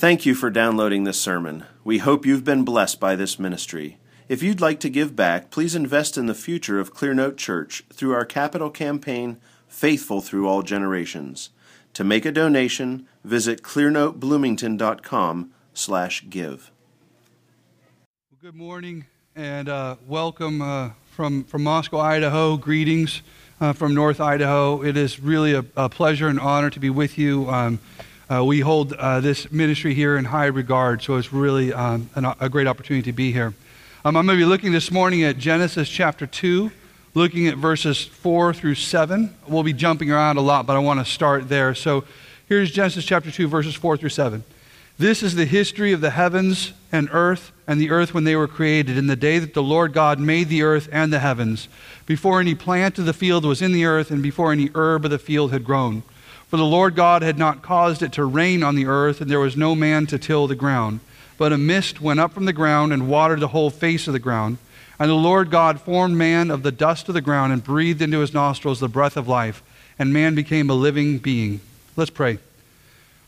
Thank you for downloading this sermon. We hope you've been blessed by this ministry. If you'd like to give back, please invest in the future of Clearnote Church through our capital campaign, Faithful Through All Generations. To make a donation, visit clearnotebloomington.com slash give. Good morning and uh, welcome uh, from, from Moscow, Idaho. Greetings uh, from North Idaho. It is really a, a, pleasure and honor to be with you. Um, uh, we hold uh, this ministry here in high regard, so it's really um, an, a great opportunity to be here. Um, I'm going to be looking this morning at Genesis chapter 2, looking at verses 4 through 7. We'll be jumping around a lot, but I want to start there. So here's Genesis chapter 2, verses 4 through 7. This is the history of the heavens and earth and the earth when they were created, in the day that the Lord God made the earth and the heavens, before any plant of the field was in the earth, and before any herb of the field had grown. For the Lord God had not caused it to rain on the earth, and there was no man to till the ground. But a mist went up from the ground and watered the whole face of the ground. And the Lord God formed man of the dust of the ground and breathed into his nostrils the breath of life, and man became a living being. Let's pray.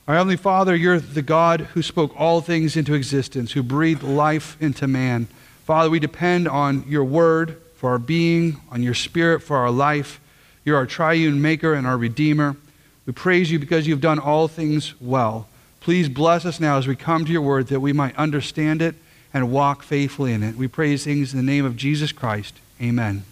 Our Heavenly Father, you're the God who spoke all things into existence, who breathed life into man. Father, we depend on your word for our being, on your spirit for our life. You're our triune maker and our redeemer. We praise you because you've done all things well. Please bless us now as we come to your word that we might understand it and walk faithfully in it. We praise things in the name of Jesus Christ. Amen.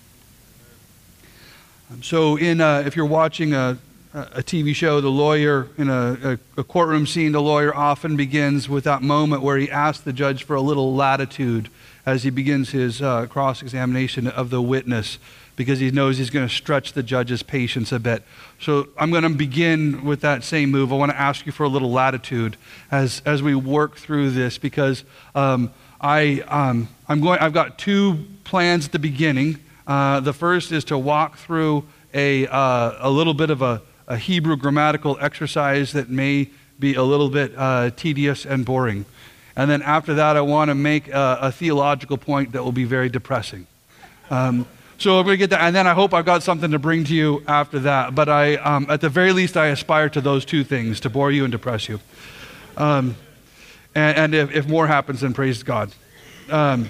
Um, so, in uh, if you're watching a, a TV show, the lawyer in a, a, a, courtroom scene, the lawyer often begins with that moment where he asks the judge for a little latitude as he begins his uh, cross examination of the witness because he knows he's going to stretch the judge's patience a bit. So I'm going to begin with that same move. I want to ask you for a little latitude as, as we work through this because um, I, um, I'm going, I've got two plans at the beginning. Uh, the first is to walk through a, uh, a little bit of a, a, Hebrew grammatical exercise that may be a little bit uh, tedious and boring. And then after that, I want to make a, a theological point that will be very depressing. Um, so I'm going to get that. And then I hope I've got something to bring to you after that. But I, um, at the very least, I aspire to those two things to bore you and depress you. Um, and, and if, if, more happens, then praise God. Um,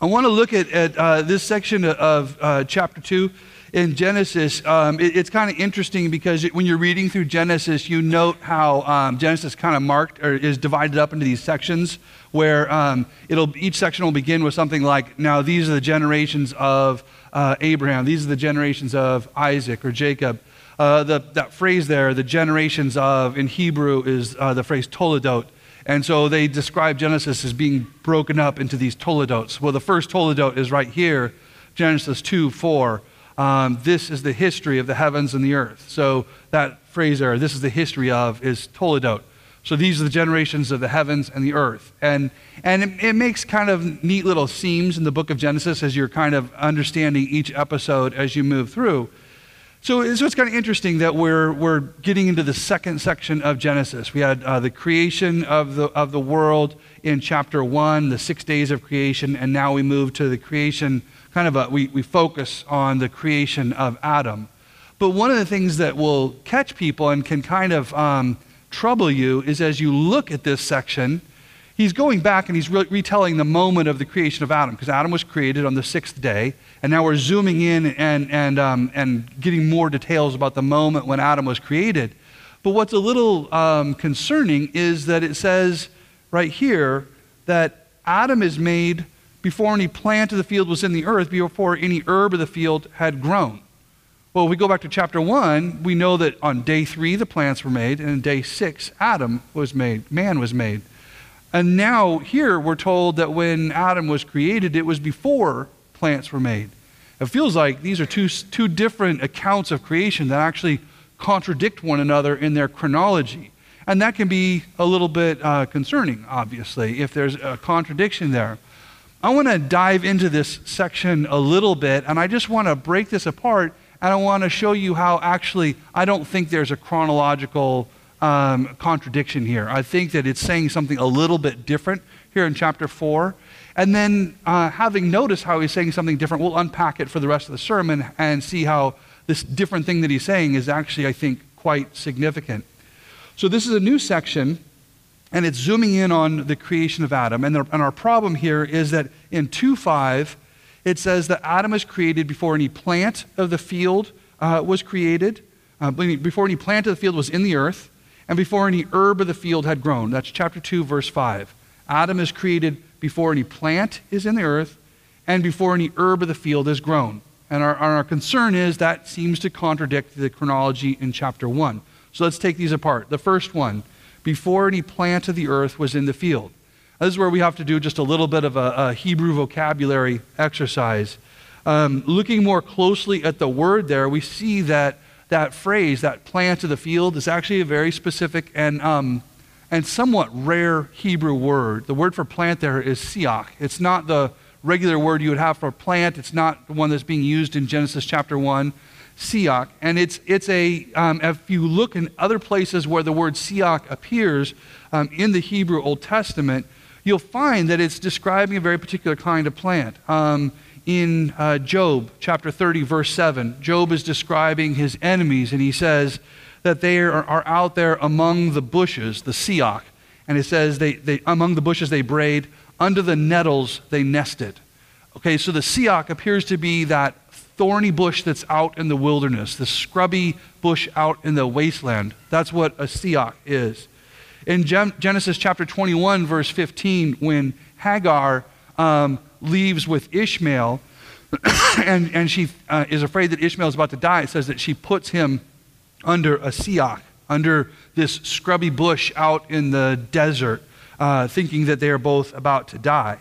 I want to look at, at uh, this section of uh, chapter 2 in Genesis, um, it, it's kind of interesting because it, when you're reading through Genesis, you note how um, Genesis kind of marked or is divided up into these sections where um, it'll, each section will begin with something like, now these are the generations of uh, Abraham, these are the generations of Isaac or Jacob. Uh, the, that phrase there, the generations of, in Hebrew, is uh, the phrase toledot. And so they describe Genesis as being broken up into these toledots. Well, the first toledot is right here, Genesis 2 4 um, this is the history of the heavens and the earth. So that phrase there, this is the history of, is Toledot. So these are the generations of the heavens and the earth. And, and it, it, makes kind of neat little seams in the book of Genesis as you're kind of understanding each episode as you move through. So, so it's kind of interesting that we're, we're getting into the second section of Genesis. We had uh, the creation of the, of the world in chapter 1, the six days of creation, and now we move to the creation kind of a, we, we focus on the creation of Adam. But one of the things that will catch people and can kind of um, trouble you is as you look at this section, he's going back and he's re- retelling the moment of the creation of Adam, because Adam was created on the sixth day, and now we're zooming in and, and, um, and getting more details about the moment when Adam was created. But what's a little um, concerning is that it says right here that Adam is made before any plant of the field was in the earth, before any herb of the field had grown. Well, if we go back to chapter 1, we know that on day 3 the plants were made, and on day 6 Adam was made, man was made. And now here we're told that when Adam was created, it was before plants were made. It feels like these are two, two different accounts of creation that actually contradict one another in their chronology. And that can be a little bit uh, concerning, obviously, if there's a contradiction there. I want to dive into this section a little bit, and I just want to break this apart, and I want to show you how actually I don't think there's a chronological um, contradiction here. I think that it's saying something a little bit different here in chapter 4. And then, uh, having noticed how he's saying something different, we'll unpack it for the rest of the sermon and see how this different thing that he's saying is actually, I think, quite significant. So, this is a new section and it's zooming in on the creation of Adam. And, and our problem here is that in 2 5, it says that Adam was created before any plant of the field uh, was created, uh, before any plant of the field was in the earth, and before any herb of the field had grown. That's chapter 2, verse 5. Adam is created before any plant is in the earth, and before any herb of the field is grown. And our, our concern is that seems to contradict the chronology in chapter 1. So let's take these apart. The first one before any plant of the earth was in the field. This is where we have to do just a little bit of a, a Hebrew vocabulary exercise. Um, looking more closely at the word there, we see that that phrase, that plant of the field, is actually a very specific and, um, and somewhat rare Hebrew word. The word for plant there is siach. It's not the regular word you would have for plant, it's not the one that's being used in Genesis chapter 1. Siach, and it's, it's a, um, if you look in other places where the word Siach appears um, in the Hebrew Old Testament, you'll find that it's describing a very particular kind of plant. Um, in uh, Job chapter 30, verse 7, Job is describing his enemies, and he says that they are, are out there among the bushes, the Siach. And it says, they, they, among the bushes they brayed, under the nettles they nested. Okay, so the Siach appears to be that thorny bush that's out in the wilderness, the scrubby bush out in the wasteland. That's what a siach is. In Genesis chapter 21, verse 15, when Hagar um, leaves with Ishmael, and, and she uh, is afraid that Ishmael is about to die, it says that she puts him under a siach, under this scrubby bush out in the desert, uh, thinking that they are both about to die.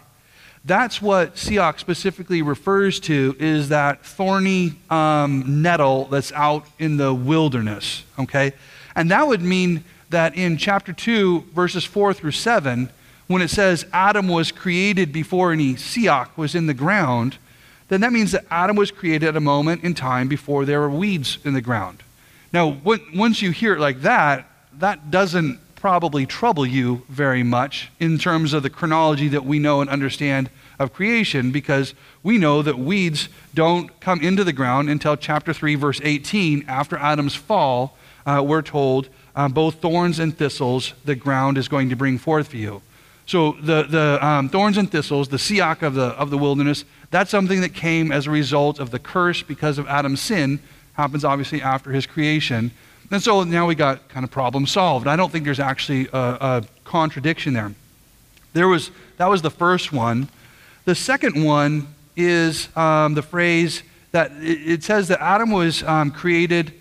That's what Siach specifically refers to is that thorny um, nettle that's out in the wilderness, okay? And that would mean that in chapter 2, verses 4 through 7, when it says Adam was created before any Siach was in the ground, then that means that Adam was created at a moment in time before there were weeds in the ground. Now, once you hear it like that, that doesn't probably trouble you very much in terms of the chronology that we know and understand of creation because we know that weeds don't come into the ground until chapter 3, verse 18. After Adam's fall, uh, we're told uh, both thorns and thistles the ground is going to bring forth for you. So the, the um, thorns and thistles, the siach of the, of the wilderness, that's something that came as a result of the curse because of Adam's sin. Happens obviously after his creation. And so now we got kind of problem solved. I don't think there's actually a, a contradiction there. There was, that was the first one. The second one is um, the phrase that it, says that Adam was um, created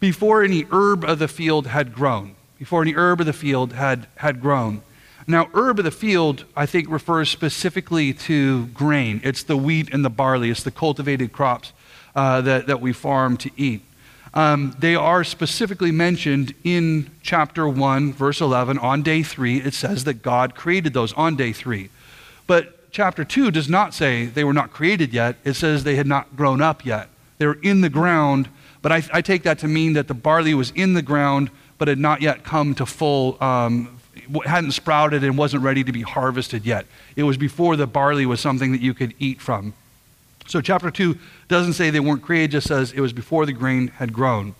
before any herb of the field had grown. Before any herb of the field had, had grown. Now, herb of the field, I think, refers specifically to grain. It's the wheat and the barley, it's the cultivated crops uh, that, that we farm to eat. Um, they are specifically mentioned in chapter 1, verse 11. On day 3, it says that God created those on day 3. But chapter 2 does not say they were not created yet, it says they had not grown up yet. They were in the ground, but I, I take that to mean that the barley was in the ground, but had not yet come to full, um, hadn't sprouted and wasn't ready to be harvested yet. It was before the barley was something that you could eat from. So, chapter 2 doesn't say they weren't created, just says it was before the grain had grown.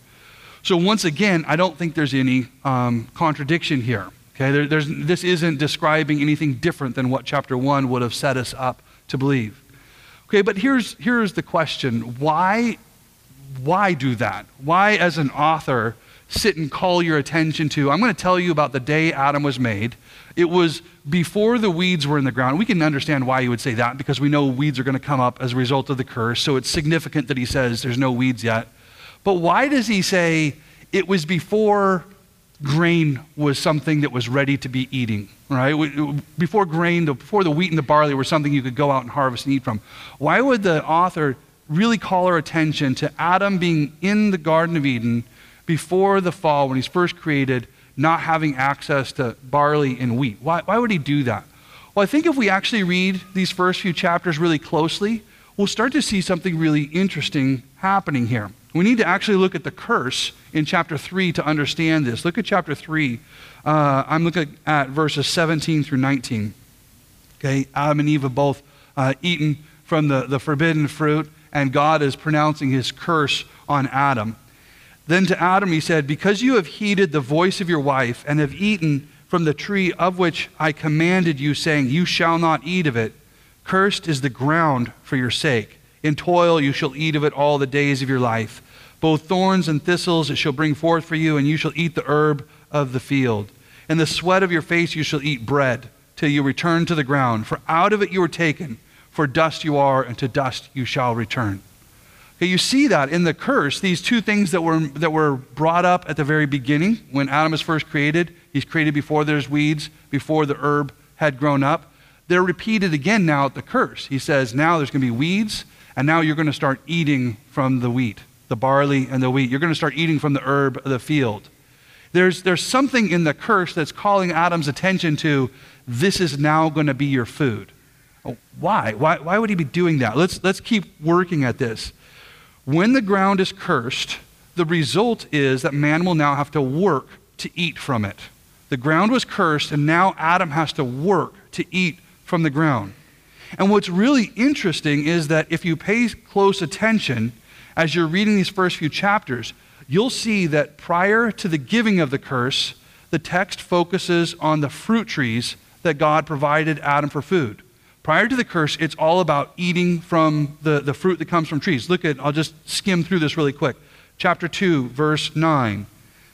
So, once again, I don't think there's any um, contradiction here. Okay, there, this isn't describing anything different than what chapter 1 would have set us up to believe. Okay, but here's, here's the question why, why do that? Why, as an author, sit and call your attention to? I'm going to tell you about the day Adam was made. It was before the weeds were in the ground. We can understand why he would say that because we know weeds are going to come up as a result of the curse. So it's significant that he says there's no weeds yet. But why does he say it was before grain was something that was ready to be eating, right? Before grain, before the wheat and the barley were something you could go out and harvest and eat from. Why would the author really call our attention to Adam being in the Garden of Eden before the fall when he's first created not having access to barley and wheat. Why, why would he do that? Well, I think if we actually read these first few chapters really closely, we'll start to see something really interesting happening here. We need to actually look at the curse in chapter 3 to understand this. Look at chapter 3. Uh, I'm looking at verses 17 through 19. Okay, Adam and Eve have both uh, eaten from the, the forbidden fruit, and God is pronouncing his curse on Adam. Then to Adam he said, Because you have heeded the voice of your wife and have eaten from the tree of which I commanded you, saying, You shall not eat of it. Cursed is the ground for your sake. In toil you shall eat of it all the days of your life. Both thorns and thistles it shall bring forth for you, and you shall eat the herb of the field. In the sweat of your face you shall eat bread, till you return to the ground. For out of it you were taken, for dust you are, and to dust you shall return. Okay, you see that in the curse, these two things that were, that were brought up at the very beginning when Adam is first created. He's created before there's weeds, before the herb had grown up. They're repeated again now at the curse. He says, now there's going to be weeds, and now you're going to start eating from the wheat, the barley and the wheat. You're going to start eating from the herb of the field. There's, there's something in the curse that's calling Adam's attention to this is now going to be your food. Oh, why? why? Why would he be doing that? Let's, let's keep working at this. When the ground is cursed, the result is that man will now have to work to eat from it. The ground was cursed, and now Adam has to work to eat from the ground. And what's really interesting is that if you pay close attention as you're reading these first few chapters, you'll see that prior to the giving of the curse, the text focuses on the fruit trees that God provided Adam for food. Prior to the curse, it's all about eating from the, the fruit that comes from trees. Look at, I'll just skim through this really quick. Chapter 2, verse 9.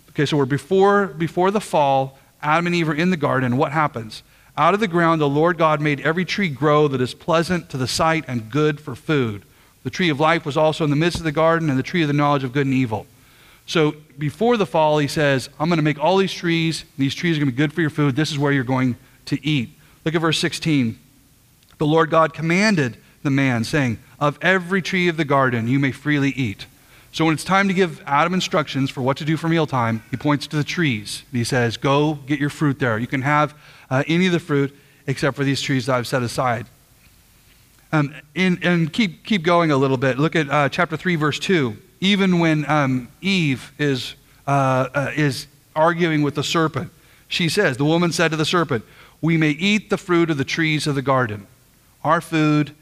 Okay, so we're before, before the fall. Adam and Eve are in the garden. What happens? Out of the ground, the Lord God made every tree grow that is pleasant to the sight and good for food. The tree of life was also in the midst of the garden, and the tree of the knowledge of good and evil. So before the fall, he says, I'm going to make all these trees. These trees are going to be good for your food. This is where you're going to eat. Look at verse 16 the Lord God commanded the man, saying, Of every tree of the garden you may freely eat. So when it's time to give Adam instructions for what to do for mealtime, he points to the trees. He says, Go get your fruit there. You can have uh, any of the fruit except for these trees that I've set aside. Um, and, and keep, keep going a little bit. Look at uh, chapter 3, verse 2. Even when um, Eve is, uh, uh is arguing with the serpent, she says, The woman said to the serpent, We may eat the fruit of the trees of the garden our food,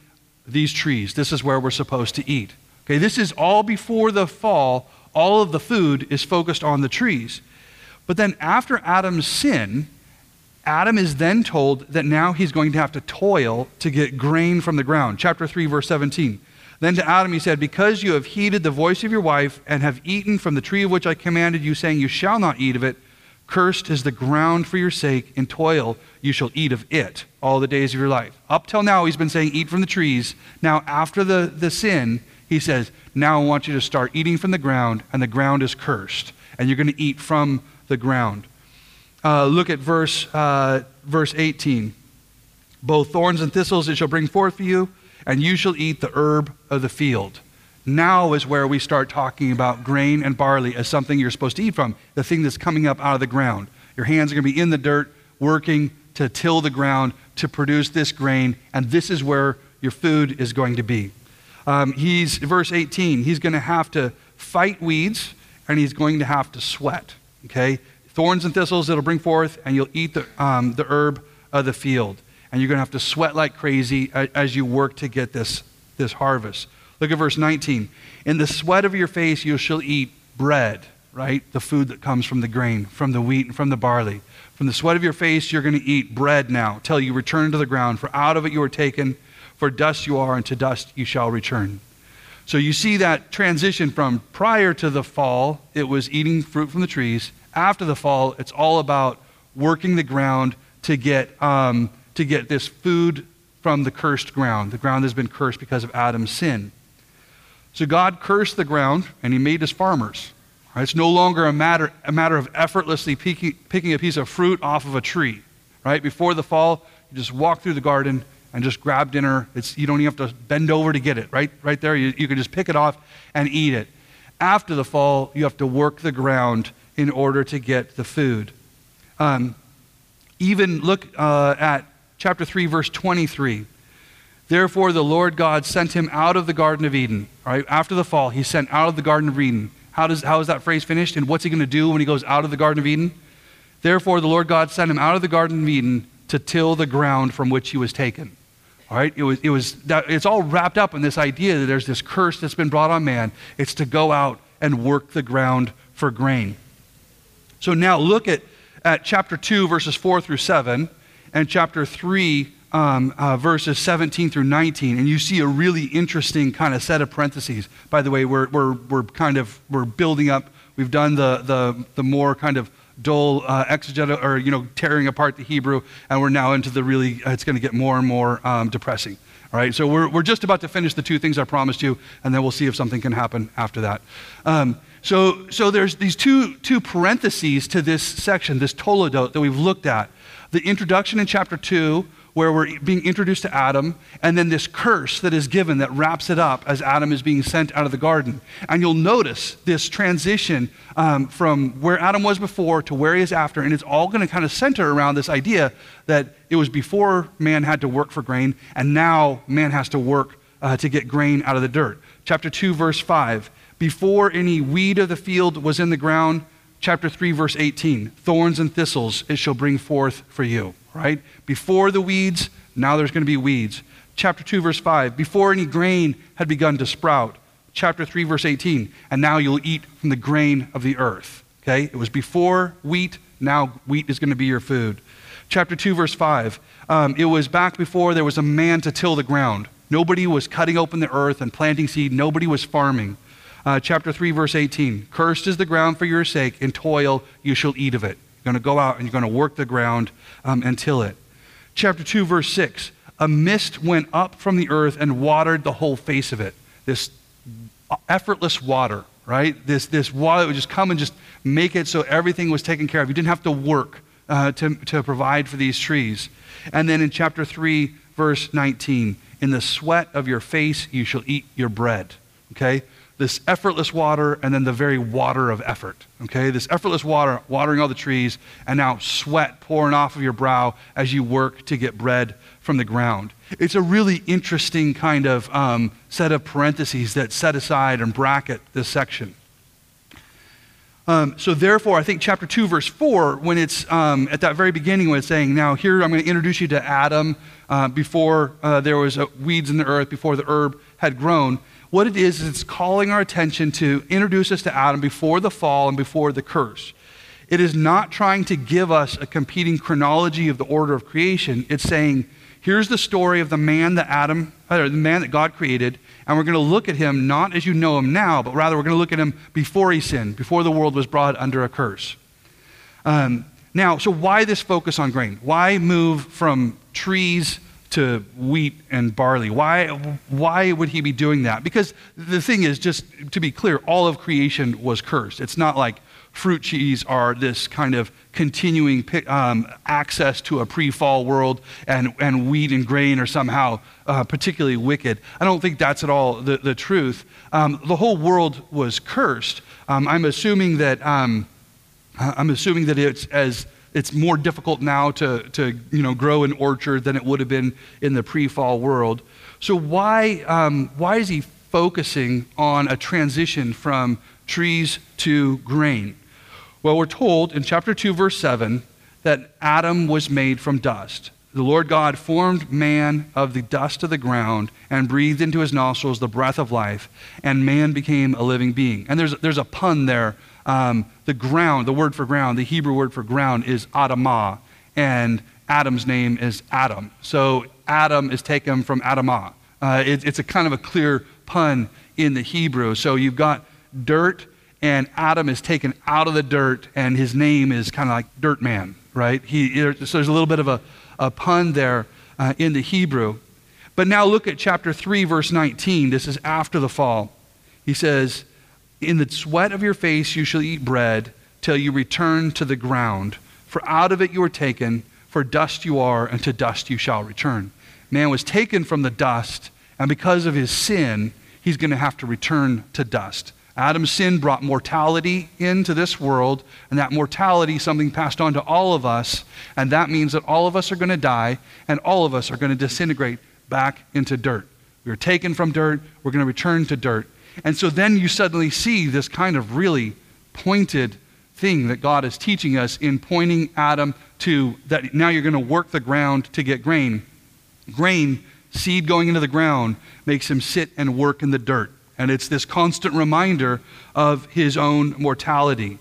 these trees. This is where we're supposed to eat. Okay, this is all before the fall. All of the food is focused on the trees. But then after Adam's sin, Adam is then told that now he's going to have to toil to get grain from the ground. Chapter 3, verse 17. Then to Adam he said, Because you have heeded the voice of your wife and have eaten from the tree of which I commanded you, saying, You shall not eat of it, cursed is the ground for your sake. In toil you shall eat of it all the days of your life. Up till now, he's been saying, eat from the trees. Now, after the, the sin, he says, now I want you to start eating from the ground, and the ground is cursed, and you're going to eat from the ground. Uh, look at verse, uh, verse 18. Both thorns and thistles it shall bring forth for you, and you shall eat the herb of the field. Now is where we start talking about grain and barley as something you're supposed to eat from, the thing that's coming up out of the ground. Your hands are going to be in the dirt, working to till the ground to produce this grain, and this is where your food is going to be. Um, he's, verse 18, he's going to have to fight weeds and he's going to have to sweat. Okay? Thorns and thistles it'll bring forth, and you'll eat the, um, the herb of the field. And you're going to have to sweat like crazy as you work to get this, this harvest. Look at verse 19. In the sweat of your face you shall eat bread, right? The food that comes from the grain, from the wheat, and from the barley. From the sweat of your face you're going to eat bread now, till you return to the ground, for out of it you are taken, for dust you are, and to dust you shall return. So you see that transition from prior to the fall, it was eating fruit from the trees. After the fall, it's all about working the ground to get, um, to get this food from the cursed ground. The ground that's been cursed because of Adam's sin. So God cursed the ground, and he made us farmers. Right? It's no longer a matter, a matter of effortlessly picking, picking a piece of fruit off of a tree. Right? Before the fall, you just walk through the garden and just grab dinner. It's, you don't even have to bend over to get it. Right, right there, you, you can just pick it off and eat it. After the fall, you have to work the ground in order to get the food. Um, even look uh, at chapter 3, verse 23. Therefore, the Lord God sent him out of the Garden of Eden. Right after the fall, he sent out of the Garden of Eden how, does, how is that phrase finished? And what's he going to do when he goes out of the Garden of Eden? Therefore, the Lord God sent him out of the Garden of Eden to till the ground from which he was taken. All right? It was, it was that, it's all wrapped up in this idea that there's this curse that's been brought on man. It's to go out and work the ground for grain. So now look at, at chapter 2, verses 4 through 7, and chapter 3, um, uh, verses 17 through 19, and you see a really interesting kind of set of parentheses. By the way, we're, we're, we're kind of we're building up. We've done the, the, the more kind of dull uh, exegetical, or you know, tearing apart the Hebrew, and we're now into the really. Uh, it's going to get more and more um, depressing. All right, so we're, we're just about to finish the two things I promised you, and then we'll see if something can happen after that. Um, so, so there's these two, two parentheses to this section, this toledot that we've looked at. The introduction in chapter 2, where we're being introduced to Adam, and then this curse that is given that wraps it up as Adam is being sent out of the garden. And you'll notice this transition um, from where Adam was before to where he is after, and it's all going to kind of center around this idea that it was before man had to work for grain, and now man has to work uh, to get grain out of the dirt. Chapter 2, verse 5 Before any weed of the field was in the ground, chapter 3, verse 18 Thorns and thistles it shall bring forth for you right? Before the weeds, now there's going to be weeds. Chapter 2, verse 5, before any grain had begun to sprout. Chapter 3, verse 18, and now you'll eat from the grain of the earth. Okay? It was before wheat, now wheat is going to be your food. Chapter 2, verse 5, um, it was back before there was a man to till the ground. Nobody was cutting open the earth and planting seed, nobody was farming. Uh, chapter 3, verse 18, cursed is the ground for your sake, in toil you shall eat of it. You're going to go out and you're going to work the ground um, and till it. Chapter 2, verse 6 A mist went up from the earth and watered the whole face of it. This effortless water, right? This, this water would just come and just make it so everything was taken care of. You didn't have to work uh, to, to provide for these trees. And then in chapter 3, verse 19, in the sweat of your face you shall eat your bread. Okay? This effortless water and then the very water of effort. Okay? This effortless water, watering all the trees, and now sweat pouring off of your brow as you work to get bread from the ground. It's a really interesting kind of um, set of parentheses that set aside and bracket this section. Um, so, therefore, I think chapter 2, verse 4, when it's um, at that very beginning, when it's saying, Now, here I'm going to introduce you to Adam uh, before uh, there was uh, weeds in the earth, before the herb had grown what it is, is it's calling our attention to introduce us to Adam before the fall and before the curse. It is not trying to give us a competing chronology of the order of creation. It's saying, here's the story of the man that Adam, or the man that God created, and we're going to look at him not as you know him now, but rather we're going to look at him before he sinned, before the world was brought under a curse. Um, now, so why this focus on grain? Why move from trees to wheat and barley. Why, why would he be doing that? Because the thing is, just to be clear, all of creation was cursed. It's not like fruit trees are this kind of continuing um, access to a pre fall world, and, and wheat and grain are somehow uh, particularly wicked. I don't think that's at all the, the truth. Um, the whole world was cursed. Um, I'm assuming that. Um, I'm assuming that it's as it's more difficult now to, to you know, grow an orchard than it would have been in the pre fall world. So, why, um, why is he focusing on a transition from trees to grain? Well, we're told in chapter 2, verse 7, that Adam was made from dust. The Lord God formed man of the dust of the ground and breathed into his nostrils the breath of life, and man became a living being. And there's, there's a pun there um, the ground, the word for ground, the Hebrew word for ground is Adamah, and Adam's name is Adam. So Adam is taken from Adamah. Uh, it, it's a kind of a clear pun in the Hebrew. So you've got dirt, and Adam is taken out of the dirt, and his name is kind of like Dirt Man, right? He, so there's a little bit of a, a pun there uh, in the Hebrew. But now look at chapter 3, verse 19. This is after the fall. He says, in the sweat of your face you shall eat bread till you return to the ground. For out of it you were taken, for dust you are, and to dust you shall return. Man was taken from the dust, and because of his sin, he's going to have to return to dust. Adam's sin brought mortality into this world, and that mortality something passed on to all of us, and that means that all of us are going to die, and all of us are going to disintegrate back into dirt. We were taken from dirt, we're going to return to dirt. And so then you suddenly see this kind of really pointed thing that God is teaching us in pointing Adam to that now you're going to work the ground to get grain. Grain, seed going into the ground, makes him sit and work in the dirt. And it's this constant reminder of his own mortality.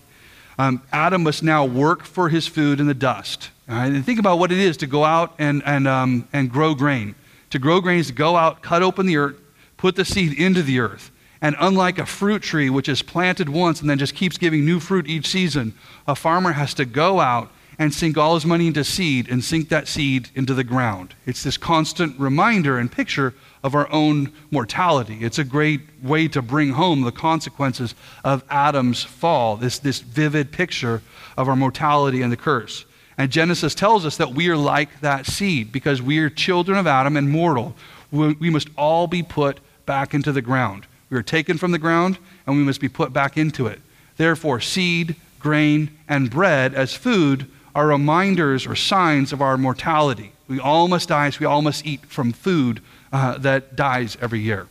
Um, Adam must now work for his food in the dust. And think about what it is to go out and, and, um, and grow grain. To grow grain is to go out, cut open the earth, put the seed into the earth. And unlike a fruit tree, which is planted once and then just keeps giving new fruit each season, a farmer has to go out and sink all his money into seed and sink that seed into the ground. It's this constant reminder and picture of our own mortality. It's a great way to bring home the consequences of Adam's fall, this, this vivid picture of our mortality and the curse. And Genesis tells us that we are like that seed because we are children of Adam and mortal. We, we must all be put back into the ground. We are taken from the ground and we must be put back into it. Therefore, seed, grain, and bread as food are reminders or signs of our mortality. We all must die, so we all must eat from food uh, that dies every year.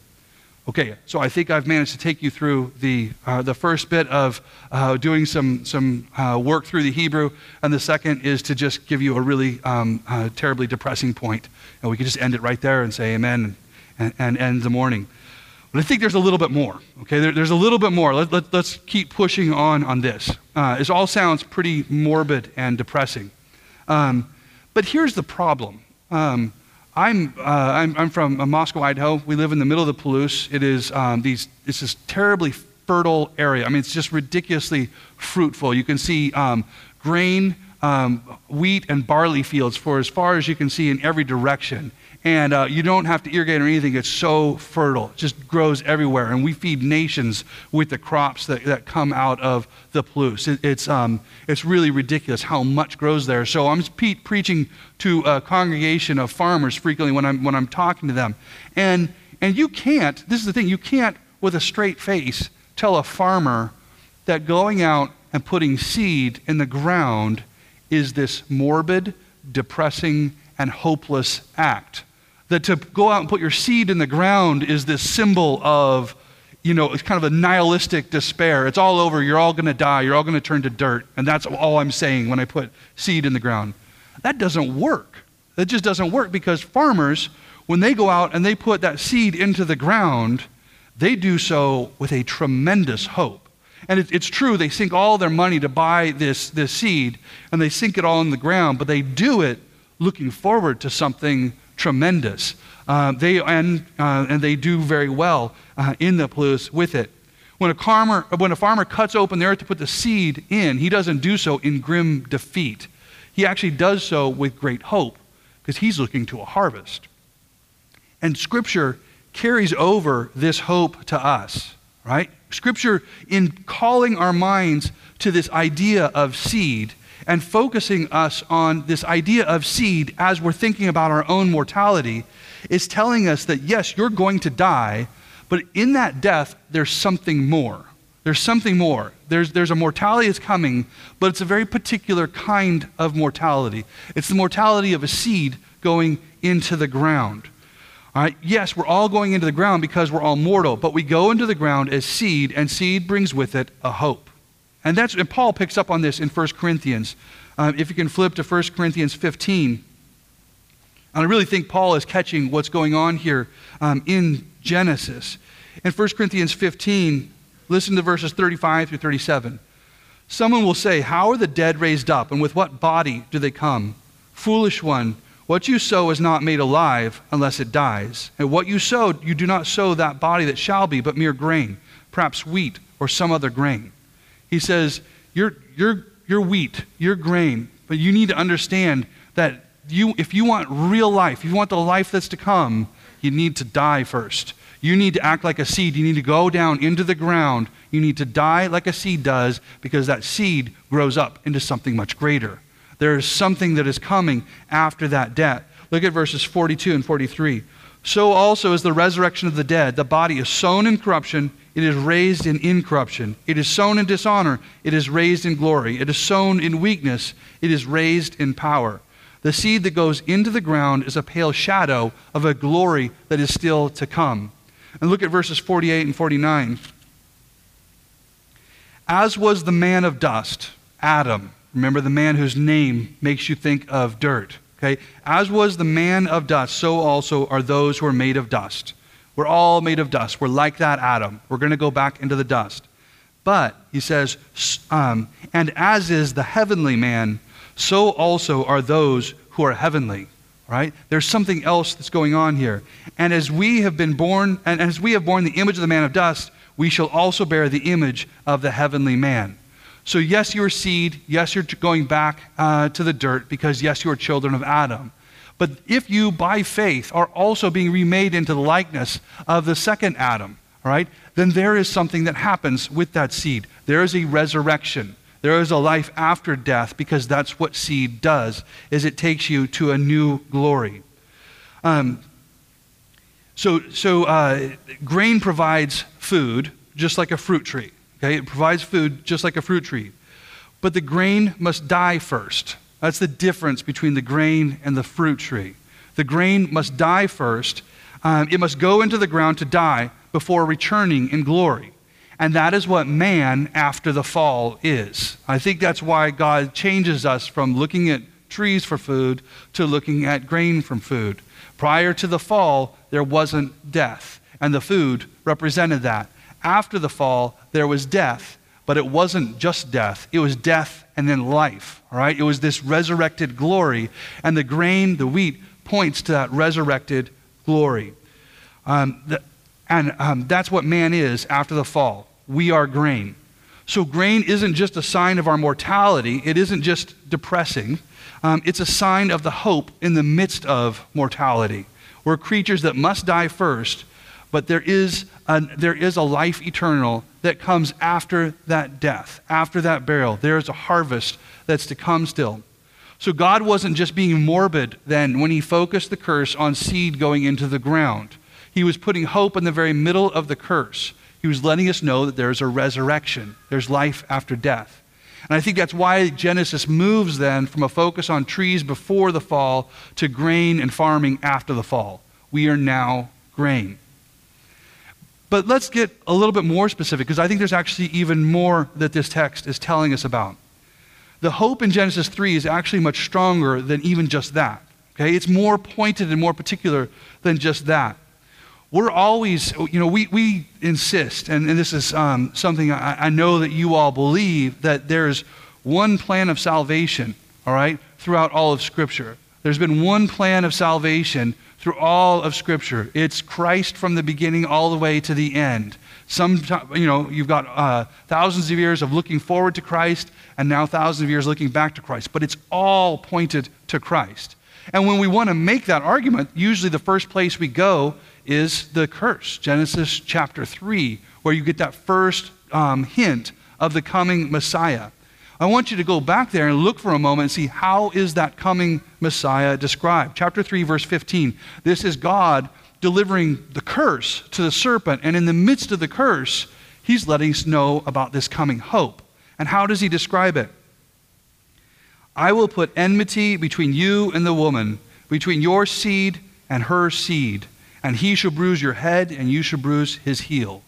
Okay, so I think I've managed to take you through the, uh, the first bit of uh, doing some, some uh, work through the Hebrew, and the second is to just give you a really um, uh, terribly depressing point. And we can just end it right there and say amen and, and end the morning. But I think there's a little bit more. Okay, there, there's a little bit more. Let, let, us keep pushing on on this. Uh, this all sounds pretty morbid and depressing. Um, but here's the problem. Um, I'm, uh, I'm, I'm, from uh, Moscow, Idaho. We live in the middle of the Palouse. It is um, these, it's this terribly fertile area. I mean, it's just ridiculously fruitful. You can see um, grain, um, wheat, and barley fields for as far as you can see in every direction. And uh, you don't have to irrigate or anything. It's so fertile. It just grows everywhere. And we feed nations with the crops that, that come out of the Palouse. It, it's, um, it's really ridiculous how much grows there. So I'm pe- preaching to a congregation of farmers frequently when I'm, when I'm talking to them. And, and you can't, this is the thing, you can't, with a straight face, tell a farmer that going out and putting seed in the ground is this morbid, depressing, and hopeless act that to go out and put your seed in the ground is this symbol of, you know, it's kind of a nihilistic despair. It's all over. You're all going to die. You're all going to turn to dirt. And that's all I'm saying when I put seed in the ground. That doesn't work. That just doesn't work because farmers, when they go out and they put that seed into the ground, they do so with a tremendous hope. And it, it's true, they sink all their money to buy this, this seed, and they sink it all in the ground, but they do it looking forward to something tremendous. Uh, they, and, uh, and they do very well uh, in the Palouse with it. When a, farmer, when a farmer cuts open the earth to put the seed in, he doesn't do so in grim defeat. He actually does so with great hope because he's looking to a harvest. And Scripture carries over this hope to us, right? Scripture, in calling our minds to this idea of seed, and focusing us on this idea of seed as we're thinking about our own mortality is telling us that yes, you're going to die, but in that death, there's something more. There's something more. There's, there's a mortality that's coming, but it's a very particular kind of mortality. It's the mortality of a seed going into the ground. All right? Yes, we're all going into the ground because we're all mortal, but we go into the ground as seed, and seed brings with it a hope. And, that's, and Paul picks up on this in 1 Corinthians. Um, if you can flip to 1 Corinthians 15. And I really think Paul is catching what's going on here um, in Genesis. In 1 Corinthians 15, listen to verses 35 through 37. Someone will say, How are the dead raised up, and with what body do they come? Foolish one, what you sow is not made alive unless it dies. And what you sow, you do not sow that body that shall be, but mere grain, perhaps wheat or some other grain. He says, You're, you're, you're wheat, you're grain, but you need to understand that you, if you want real life, if you want the life that's to come, you need to die first. You need to act like a seed. You need to go down into the ground. You need to die like a seed does because that seed grows up into something much greater. There is something that is coming after that death. Look at verses 42 and 43. So also is the resurrection of the dead. The body is sown in corruption, it is raised in incorruption. It is sown in dishonor. It is raised in glory. It is sown in weakness. It is raised in power. The seed that goes into the ground is a pale shadow of a glory that is still to come. And look at verses 48 and 49. As was the man of dust, Adam. Remember the man whose name makes you think of dirt. Okay? As was the man of dust, so also are those who are made of dust. We're all made of dust. We're like that Adam. We're going to go back into the dust. But, he says, um, and as is the heavenly man, so also are those who are heavenly. Right? There's something else that's going on here. And as we have been born, and as we have borne the image of the man of dust, we shall also bear the image of the heavenly man. So, yes, you're seed. Yes, you're going back uh, to the dirt because, yes, you are children of Adam. But if you, by faith, are also being remade into the likeness of the second Adam, right, then there is something that happens with that seed. There is a resurrection. There is a life after death because that's what seed does, is it takes you to a new glory. Um, so, so uh, grain provides food just like a fruit tree. Okay, it provides food just like a fruit tree. But the grain must die first. That's the difference between the grain and the fruit tree. The grain must die first. Um, it must go into the ground to die before returning in glory. And that is what man after the fall is. I think that's why God changes us from looking at trees for food to looking at grain from food. Prior to the fall, there wasn't death, and the food represented that. After the fall, there was death, but it wasn't just death, it was death and then life. All right? It was this resurrected glory. And the grain, the wheat, points to that resurrected glory. Um, the, and um, that's what man is after the fall. We are grain. So, grain isn't just a sign of our mortality, it isn't just depressing. Um, it's a sign of the hope in the midst of mortality. We're creatures that must die first, but there is, there is a life eternal that comes after that death, after that burial. There is a harvest that's to come still. So God wasn't just being morbid then when he focused the curse on seed going into the ground. He was putting hope in the very middle of the curse. He was letting us know that there's a resurrection, there's life after death. And I think that's why Genesis moves then from a focus on trees before the fall to grain and farming after the fall. We are now grain. But let's get a little bit more specific because I think there's actually even more that this text is telling us about. The hope in Genesis 3 is actually much stronger than even just that. Okay? It's more pointed and more particular than just that. We're always, you know, we, we insist, and, and this is um, something I, I know that you all believe, that there's one plan of salvation, all right, throughout all of Scripture. There's been one plan of salvation through all of Scripture. It's Christ from the beginning all the way to the end. Some, you know, you've got uh, thousands of years of looking forward to Christ, and now thousands of years looking back to Christ. But it's all pointed to Christ. And when we want to make that argument, usually the first place we go is the curse, Genesis chapter 3, where you get that first um, hint of the coming Messiah. I want you to go back there and look for a moment and see how is that coming Messiah described. Chapter 3 verse 15. This is God delivering the curse to the serpent and in the midst of the curse, he's letting us know about this coming hope. And how does he describe it? I will put enmity between you and the woman, between your seed and her seed, and he shall bruise your head and you shall bruise his heel.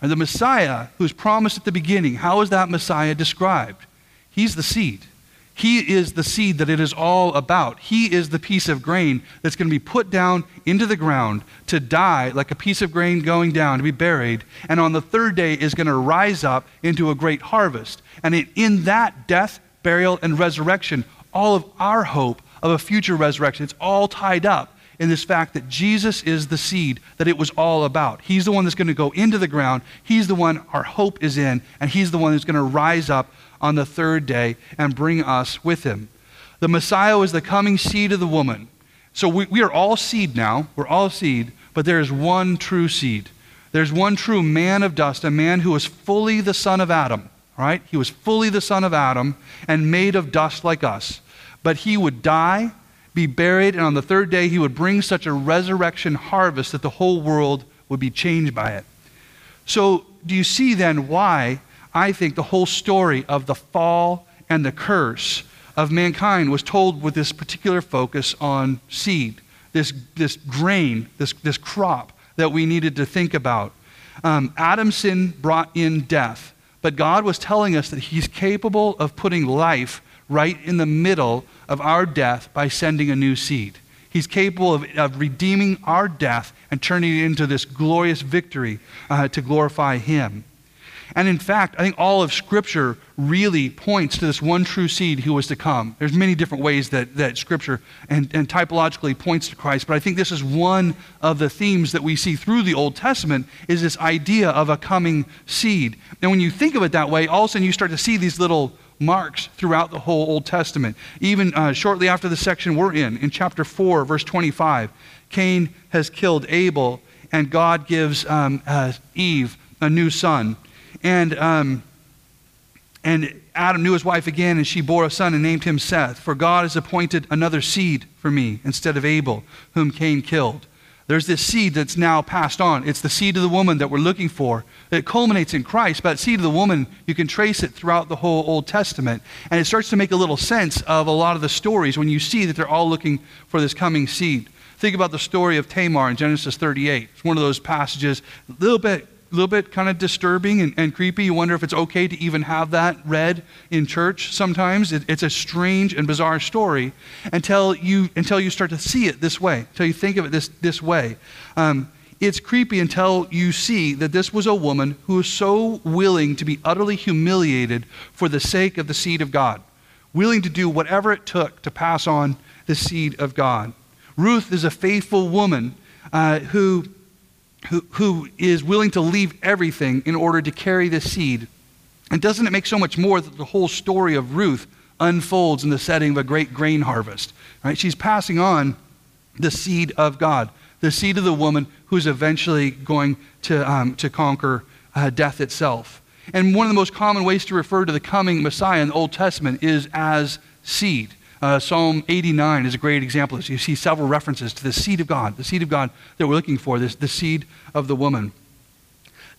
And the Messiah who's promised at the beginning, how is that Messiah described? He's the seed. He is the seed that it is all about. He is the piece of grain that's going to be put down into the ground to die like a piece of grain going down, to be buried, and on the third day is going to rise up into a great harvest. And in that death, burial, and resurrection, all of our hope of a future resurrection, it's all tied up in this fact that Jesus is the seed that it was all about. He's the one that's going to go into the ground. He's the one our hope is in, and He's the one that's going to rise up on the third day and bring us with him. The Messiah was the coming seed of the woman. So we, we are all seed now. We're all seed, but there is one true seed. There's one true man of dust, a man who was fully the son of Adam, right? He was fully the son of Adam and made of dust like us. But he would die, be buried, and on the third day he would bring such a resurrection harvest that the whole world would be changed by it. So, do you see then why I think the whole story of the fall and the curse of mankind was told with this particular focus on seed, this, this grain, this, this crop that we needed to think about. Um, Adam's sin brought in death, but God was telling us that He's capable of putting life right in the middle of our death by sending a new seed. He's capable of, of redeeming our death and turning it into this glorious victory uh, to glorify Him. And in fact, I think all of Scripture really points to this one true seed who was to come. There's many different ways that, that Scripture and, and typologically points to Christ, but I think this is one of the themes that we see through the Old Testament is this idea of a coming seed. And when you think of it that way, all of a sudden you start to see these little marks throughout the whole Old Testament. Even uh, shortly after the section we're in, in chapter 4, verse 25, Cain has killed Abel, and God gives um, uh, Eve a new son. And, um, and Adam knew his wife again, and she bore a son and named him Seth. For God has appointed another seed for me instead of Abel, whom Cain killed. There's this seed that's now passed on. It's the seed of the woman that we're looking for. It culminates in Christ, but seed of the woman, you can trace it throughout the whole Old Testament. And it starts to make a little sense of a lot of the stories when you see that they're all looking for this coming seed. Think about the story of Tamar in Genesis 38. It's one of those passages, a little bit little bit kind of disturbing and, and, creepy. You wonder if it's okay to even have that read in church sometimes. It, it's a strange and bizarre story until you, until you start to see it this way, until you think of it this, this way. Um, it's creepy until you see that this was a woman who was so willing to be utterly humiliated for the sake of the seed of God, willing to do whatever it took to pass on the seed of God. Ruth is a faithful woman uh, who who, who is willing to leave everything in order to carry the seed. And doesn't it make so much more that the whole story of Ruth unfolds in the setting of a great grain harvest? Right? She's passing on the seed of God, the seed of the woman who's eventually going to, um, to conquer uh, death itself. And one of the most common ways to refer to the coming Messiah in the Old Testament is as seed. Uh, Psalm 89 is a great example. You see several references to the seed of God, the seed of God that we're looking for, this, the seed of the woman.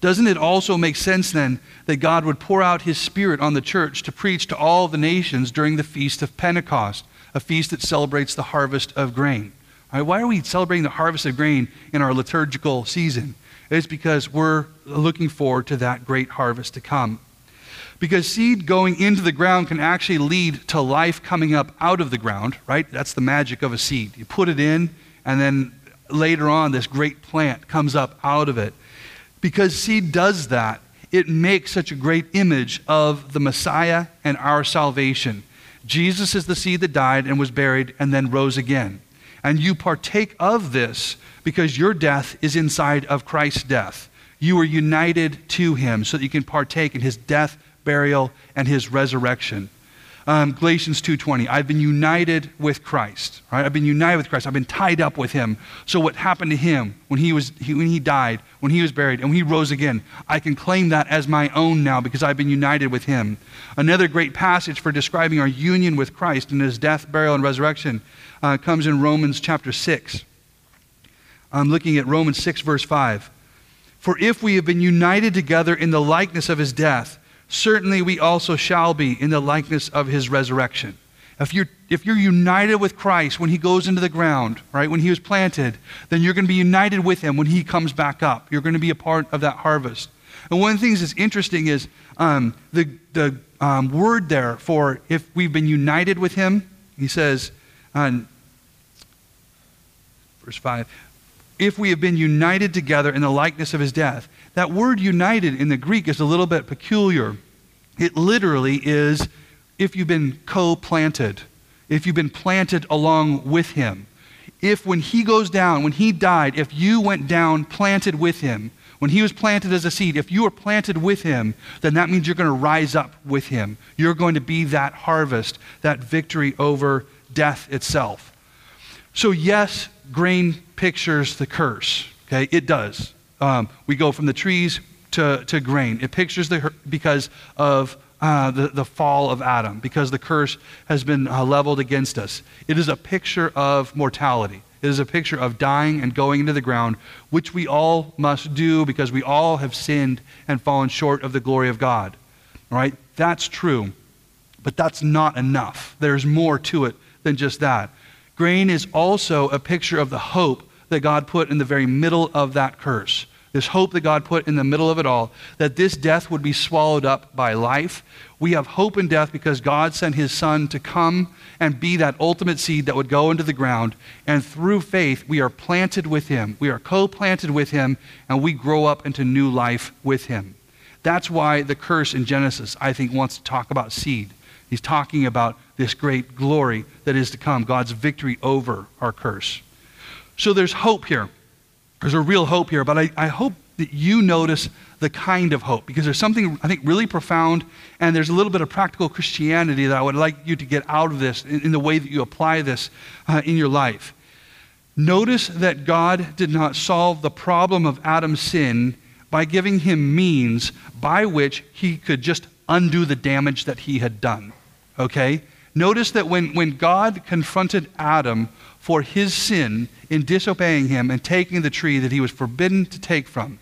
Doesn't it also make sense then that God would pour out his Spirit on the church to preach to all the nations during the feast of Pentecost, a feast that celebrates the harvest of grain? Right, why are we celebrating the harvest of grain in our liturgical season? It's because we're looking forward to that great harvest to come. Because seed going into the ground can actually lead to life coming up out of the ground, right? That's the magic of a seed. You put it in, and then later on, this great plant comes up out of it. Because seed does that, it makes such a great image of the Messiah and our salvation. Jesus is the seed that died and was buried and then rose again. And you partake of this because your death is inside of Christ's death. You are united to him so that you can partake in his death, burial, and his resurrection. Um, Galatians 2:20. I've been united with Christ. Right? I've been united with Christ. I've been tied up with Him. So what happened to Him when He was he, when He died, when He was buried, and when He rose again, I can claim that as my own now because I've been united with Him. Another great passage for describing our union with Christ in His death, burial, and resurrection uh, comes in Romans chapter 6. I'm looking at Romans 6 verse 5. For if we have been united together in the likeness of His death certainly we also shall be in the likeness of his resurrection. If you're, if you're united with Christ when he goes into the ground, right, when he was planted, then you're going to be united with him when he comes back up. You're going to be a part of that harvest. And one of the things that's interesting is um, the, the um, word there for if we've been united with him, he says, um, verse 5, if we have been united together in the likeness of his death. That word united in the Greek is a little bit peculiar. It literally is if you've been co planted, if you've been planted along with him. If when he goes down, when he died, if you went down planted with him, when he was planted as a seed, if you were planted with him, then that means you're going to rise up with him. You're going to be that harvest, that victory over death itself. So, yes, grain pictures the curse. Okay, it does. Um, we go from the trees to, to grain. It pictures the because of uh, the, the fall of Adam, because the curse has been uh, leveled against us. It is a picture of mortality. It is a picture of dying and going into the ground, which we all must do because we all have sinned and fallen short of the glory of God. All right? That's true. But that's not enough. There's more to it than just that. Grain is also a picture of the hope that God put in the very middle of that curse this hope that God put in the middle of it all, that this death would be swallowed up by life. We have hope in death because God sent his Son to come and be that ultimate seed that would go into the ground. And through faith, we are planted with him. We are co planted with him, and we grow up into new life with him. That's why the curse in Genesis, I think, wants to talk about seed. He's talking about this great glory that is to come, God's victory over our curse. So there's hope here. There's a real hope here, but I, I hope that you notice the kind of hope because there's something, I think, really profound, and there's a little bit of practical Christianity that I would like you to get out of this in, in the way that you apply this uh, in your life. Notice that God did not solve the problem of Adam's sin by giving him means by which he could just undo the damage that he had done. Okay? Notice that when, when God confronted Adam for his sin in disobeying him and taking the tree that he was forbidden to take from,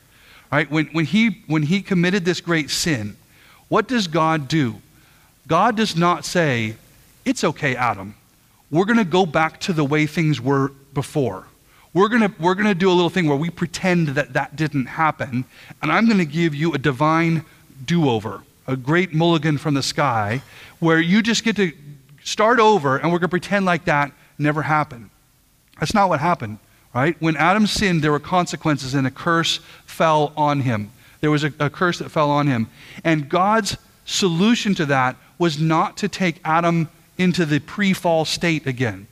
right? When, when, he, when he committed this great sin, what does God do? God does not say, It's okay, Adam. We're going to go back to the way things were before. We're going we're going to do a little thing where we pretend that that didn't happen, and I'm going to give you a divine do over, a great mulligan from the sky, where you just get to start over, and we're going to pretend like that never happened. That's not what happened, right? When Adam sinned, there were consequences, and a curse fell on him. There was a, a curse that fell on him. And God's solution to that was not to take Adam into the pre fall state again.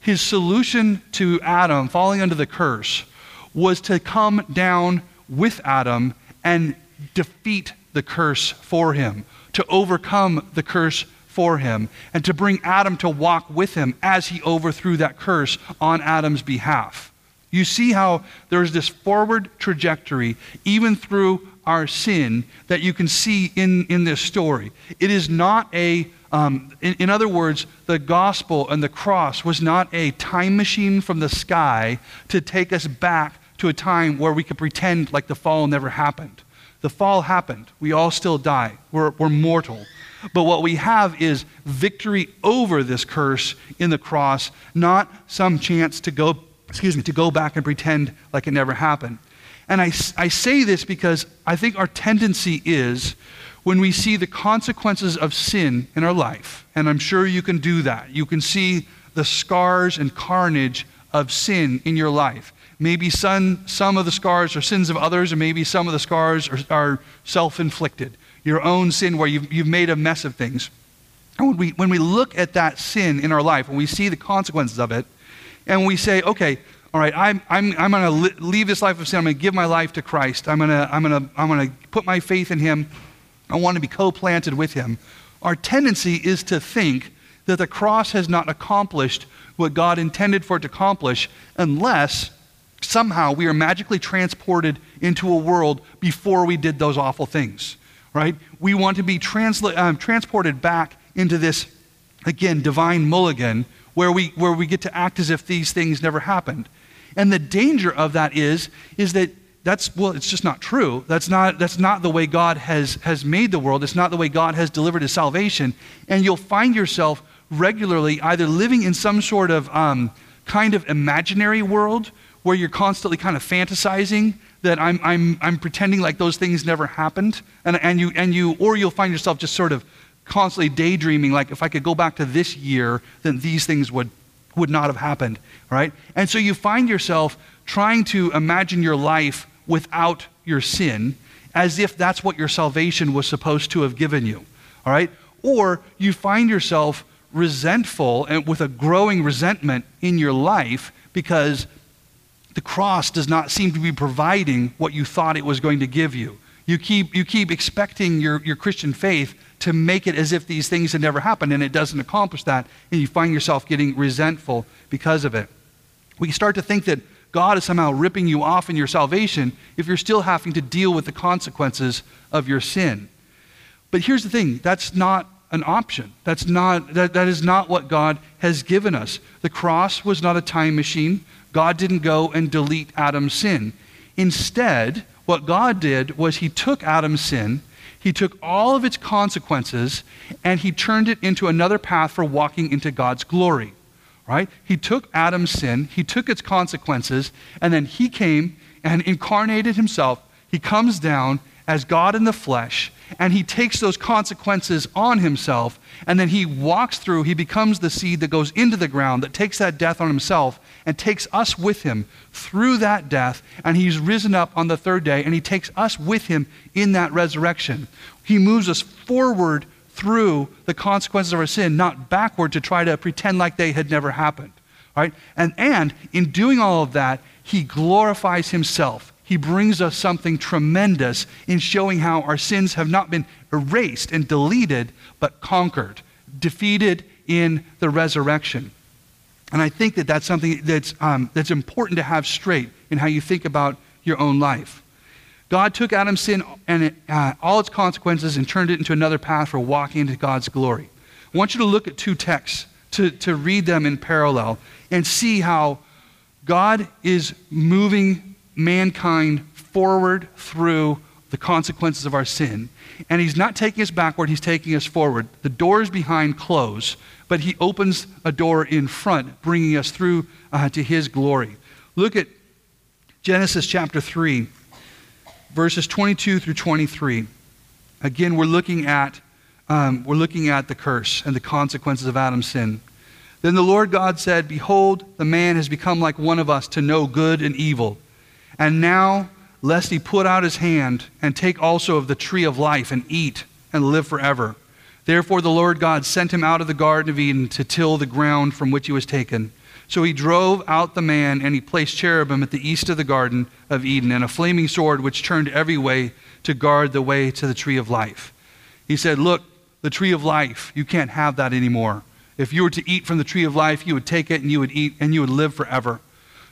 His solution to Adam falling under the curse was to come down with Adam and defeat the curse for him, to overcome the curse for him, and to bring Adam to walk with him as he overthrew that curse on Adam's behalf. You see how there's this forward trajectory, even through our sin, that you can see in, in this story. It is not a, um, in, in other words, the gospel and the cross was not a time machine from the sky to take us back to a time where we could pretend like the fall never happened. The fall happened. We all still die. We're, we're mortal. But what we have is victory over this curse in the cross, not some chance to go excuse me, to go back and pretend like it never happened. And I, I say this because I think our tendency is when we see the consequences of sin in our life, and I'm sure you can do that, you can see the scars and carnage of sin in your life. Maybe some, some of the scars are sins of others, and maybe some of the scars are, are self inflicted. Your own sin where you've, you've made a mess of things. And when we, when we look at that sin in our life, when we see the consequences of it, and we say, okay, all right, I'm, I'm, I'm going to li- leave this life of sin. I'm going to give my life to Christ. I'm going to I'm gonna, I'm gonna put my faith in Him. I want to be co planted with Him. Our tendency is to think that the cross has not accomplished what God intended for it to accomplish unless somehow we are magically transported into a world before we did those awful things, right? We want to be transla- um, transported back into this, again, divine mulligan where we, where we get to act as if these things never happened. And the danger of that is, is that that's, well, it's just not true. That's not, that's not the way God has, has made the world. It's not the way God has delivered his salvation. And you'll find yourself regularly either living in some sort of um, kind of imaginary world where you're constantly kind of fantasizing that I'm, I'm, I'm pretending like those things never happened. And, and, you, and you, or you'll find yourself just sort of constantly daydreaming, like if I could go back to this year, then these things would, would not have happened, right? And so you find yourself trying to imagine your life without your sin as if that's what your salvation was supposed to have given you, all right? Or you find yourself resentful and with a growing resentment in your life because the cross does not seem to be providing what you thought it was going to give you. You keep, you keep expecting your, your Christian faith to make it as if these things had never happened, and it doesn't accomplish that, and you find yourself getting resentful because of it. We start to think that God is somehow ripping you off in your salvation if you're still having to deal with the consequences of your sin. But here's the thing that's not an option. That's not, that, that is not what God has given us. The cross was not a time machine. God didn't go and delete Adam's sin. Instead, what God did was He took Adam's sin he took all of its consequences and he turned it into another path for walking into God's glory. Right? He took Adam's sin, he took its consequences, and then he came and incarnated himself. He comes down as God in the flesh, and he takes those consequences on himself, and then he walks through, he becomes the seed that goes into the ground, that takes that death on himself, and takes us with him through that death, and he's risen up on the third day, and he takes us with him in that resurrection. He moves us forward through the consequences of our sin, not backward to try to pretend like they had never happened. Right? And, and in doing all of that, he glorifies himself. He brings us something tremendous in showing how our sins have not been erased and deleted, but conquered, defeated in the resurrection. And I think that that's something that's, um, that's important to have straight in how you think about your own life. God took Adam's sin and it, uh, all its consequences and turned it into another path for walking into God's glory. I want you to look at two texts, to, to read them in parallel, and see how God is moving mankind forward through the consequences of our sin. And He's not taking us backward, He's taking us forward. The doors behind close, but He opens a door in front, bringing us through uh, to His glory. Look at Genesis chapter 3, verses 22 through 23. Again, we're looking at, um, we're looking at the curse and the consequences of Adam's sin. Then the Lord God said, Behold, the man has become like one of us to know good and evil. And now, lest he put out his hand and take also of the tree of life and eat and live forever. Therefore, the Lord God sent him out of the Garden of Eden to till the ground from which he was taken. So he drove out the man, and he placed cherubim at the east of the Garden of Eden, and a flaming sword which turned every way to guard the way to the tree of life. He said, Look, the tree of life, you can't have that anymore. If you were to eat from the tree of life, you would take it and you would eat and you would live forever.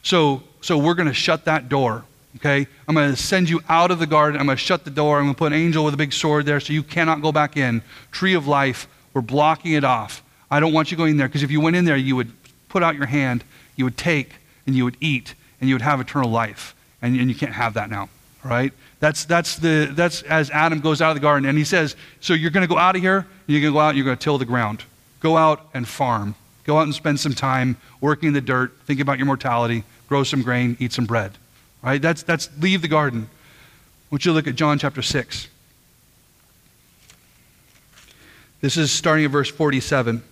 So, so we're going to shut that door. Okay? I'm going to send you out of the garden. I'm going to shut the door. I'm going to put an angel with a big sword there so you cannot go back in. Tree of life, we're blocking it off. I don't want you going in there because if you went in there, you would put out your hand, you would take, and you would eat, and you would have eternal life. And, and you can't have that now. All right? That's, that's, the, that's as Adam goes out of the garden. And he says, So you're going to go out of here, you're going to go out, you're going to till the ground. Go out and farm. Go out and spend some time working in the dirt, think about your mortality, grow some grain, eat some bread. Right? That's, that's leave the garden. Would you look at John chapter 6. This is starting at verse 47.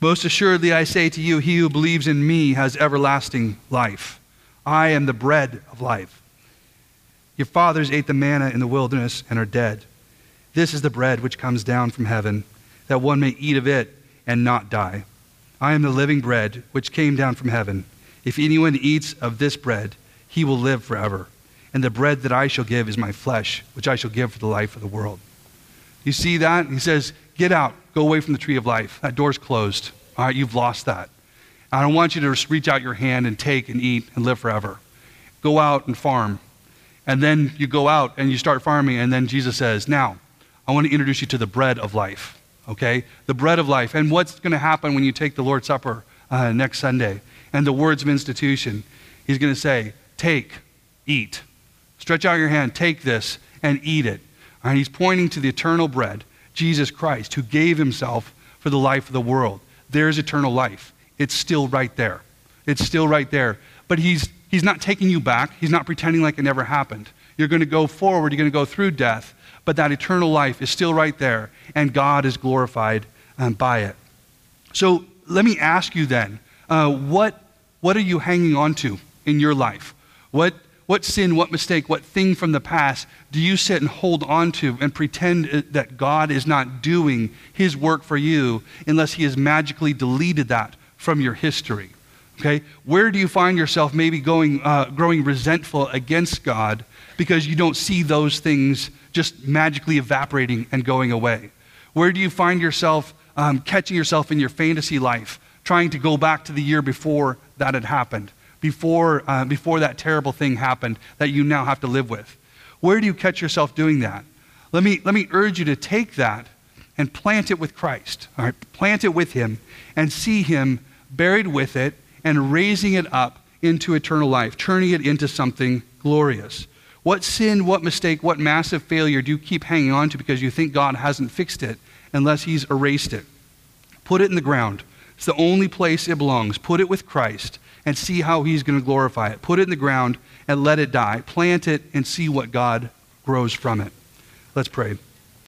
Most assuredly, I say to you, he who believes in me has everlasting life. I am the bread of life. Your fathers ate the manna in the wilderness and are dead. This is the bread which comes down from heaven, that one may eat of it and not die. I am the living bread which came down from heaven. If anyone eats of this bread, he will live forever. And the bread that I shall give is my flesh, which I shall give for the life of the world. You see that? He says, Get out, go away from the tree of life. That door's closed. All right, you've lost that. I don't want you to reach out your hand and take and eat and live forever. Go out and farm. And then you go out and you start farming, and then Jesus says, Now, I want to introduce you to the bread of life, okay? The bread of life. And what's going to happen when you take the Lord's Supper uh, next Sunday? And the words of institution. He's going to say, Take, eat. Stretch out your hand, take this, and eat it. And he's pointing to the eternal bread, Jesus Christ, who gave himself for the life of the world. There's eternal life. It's still right there. It's still right there. But he's, he's not taking you back. He's not pretending like it never happened. You're going to go forward. You're going to go through death but that eternal life is still right there, and God is glorified um, by it. So let me ask you then uh, what, what are you hanging on to in your life? What, what sin, what mistake, what thing from the past do you sit and hold on to and pretend uh, that God is not doing his work for you unless he has magically deleted that from your history? Okay? Where do you find yourself maybe going, uh, growing resentful against God because you don't see those things just magically evaporating and going away? Where do you find yourself um, catching yourself in your fantasy life, trying to go back to the year before that had happened, before, uh, before that terrible thing happened that you now have to live with? Where do you catch yourself doing that? Let me, let me urge you to take that and plant it with Christ. All right? Plant it with Him and see Him buried with it and raising it up into eternal life, turning it into something glorious. What sin, what mistake, what massive failure do you keep hanging on to because you think God hasn't fixed it unless He's erased it? Put it in the ground. It's the only place it belongs. Put it with Christ and see how He's going to glorify it. Put it in the ground and let it die. Plant it and see what God grows from it. Let's pray.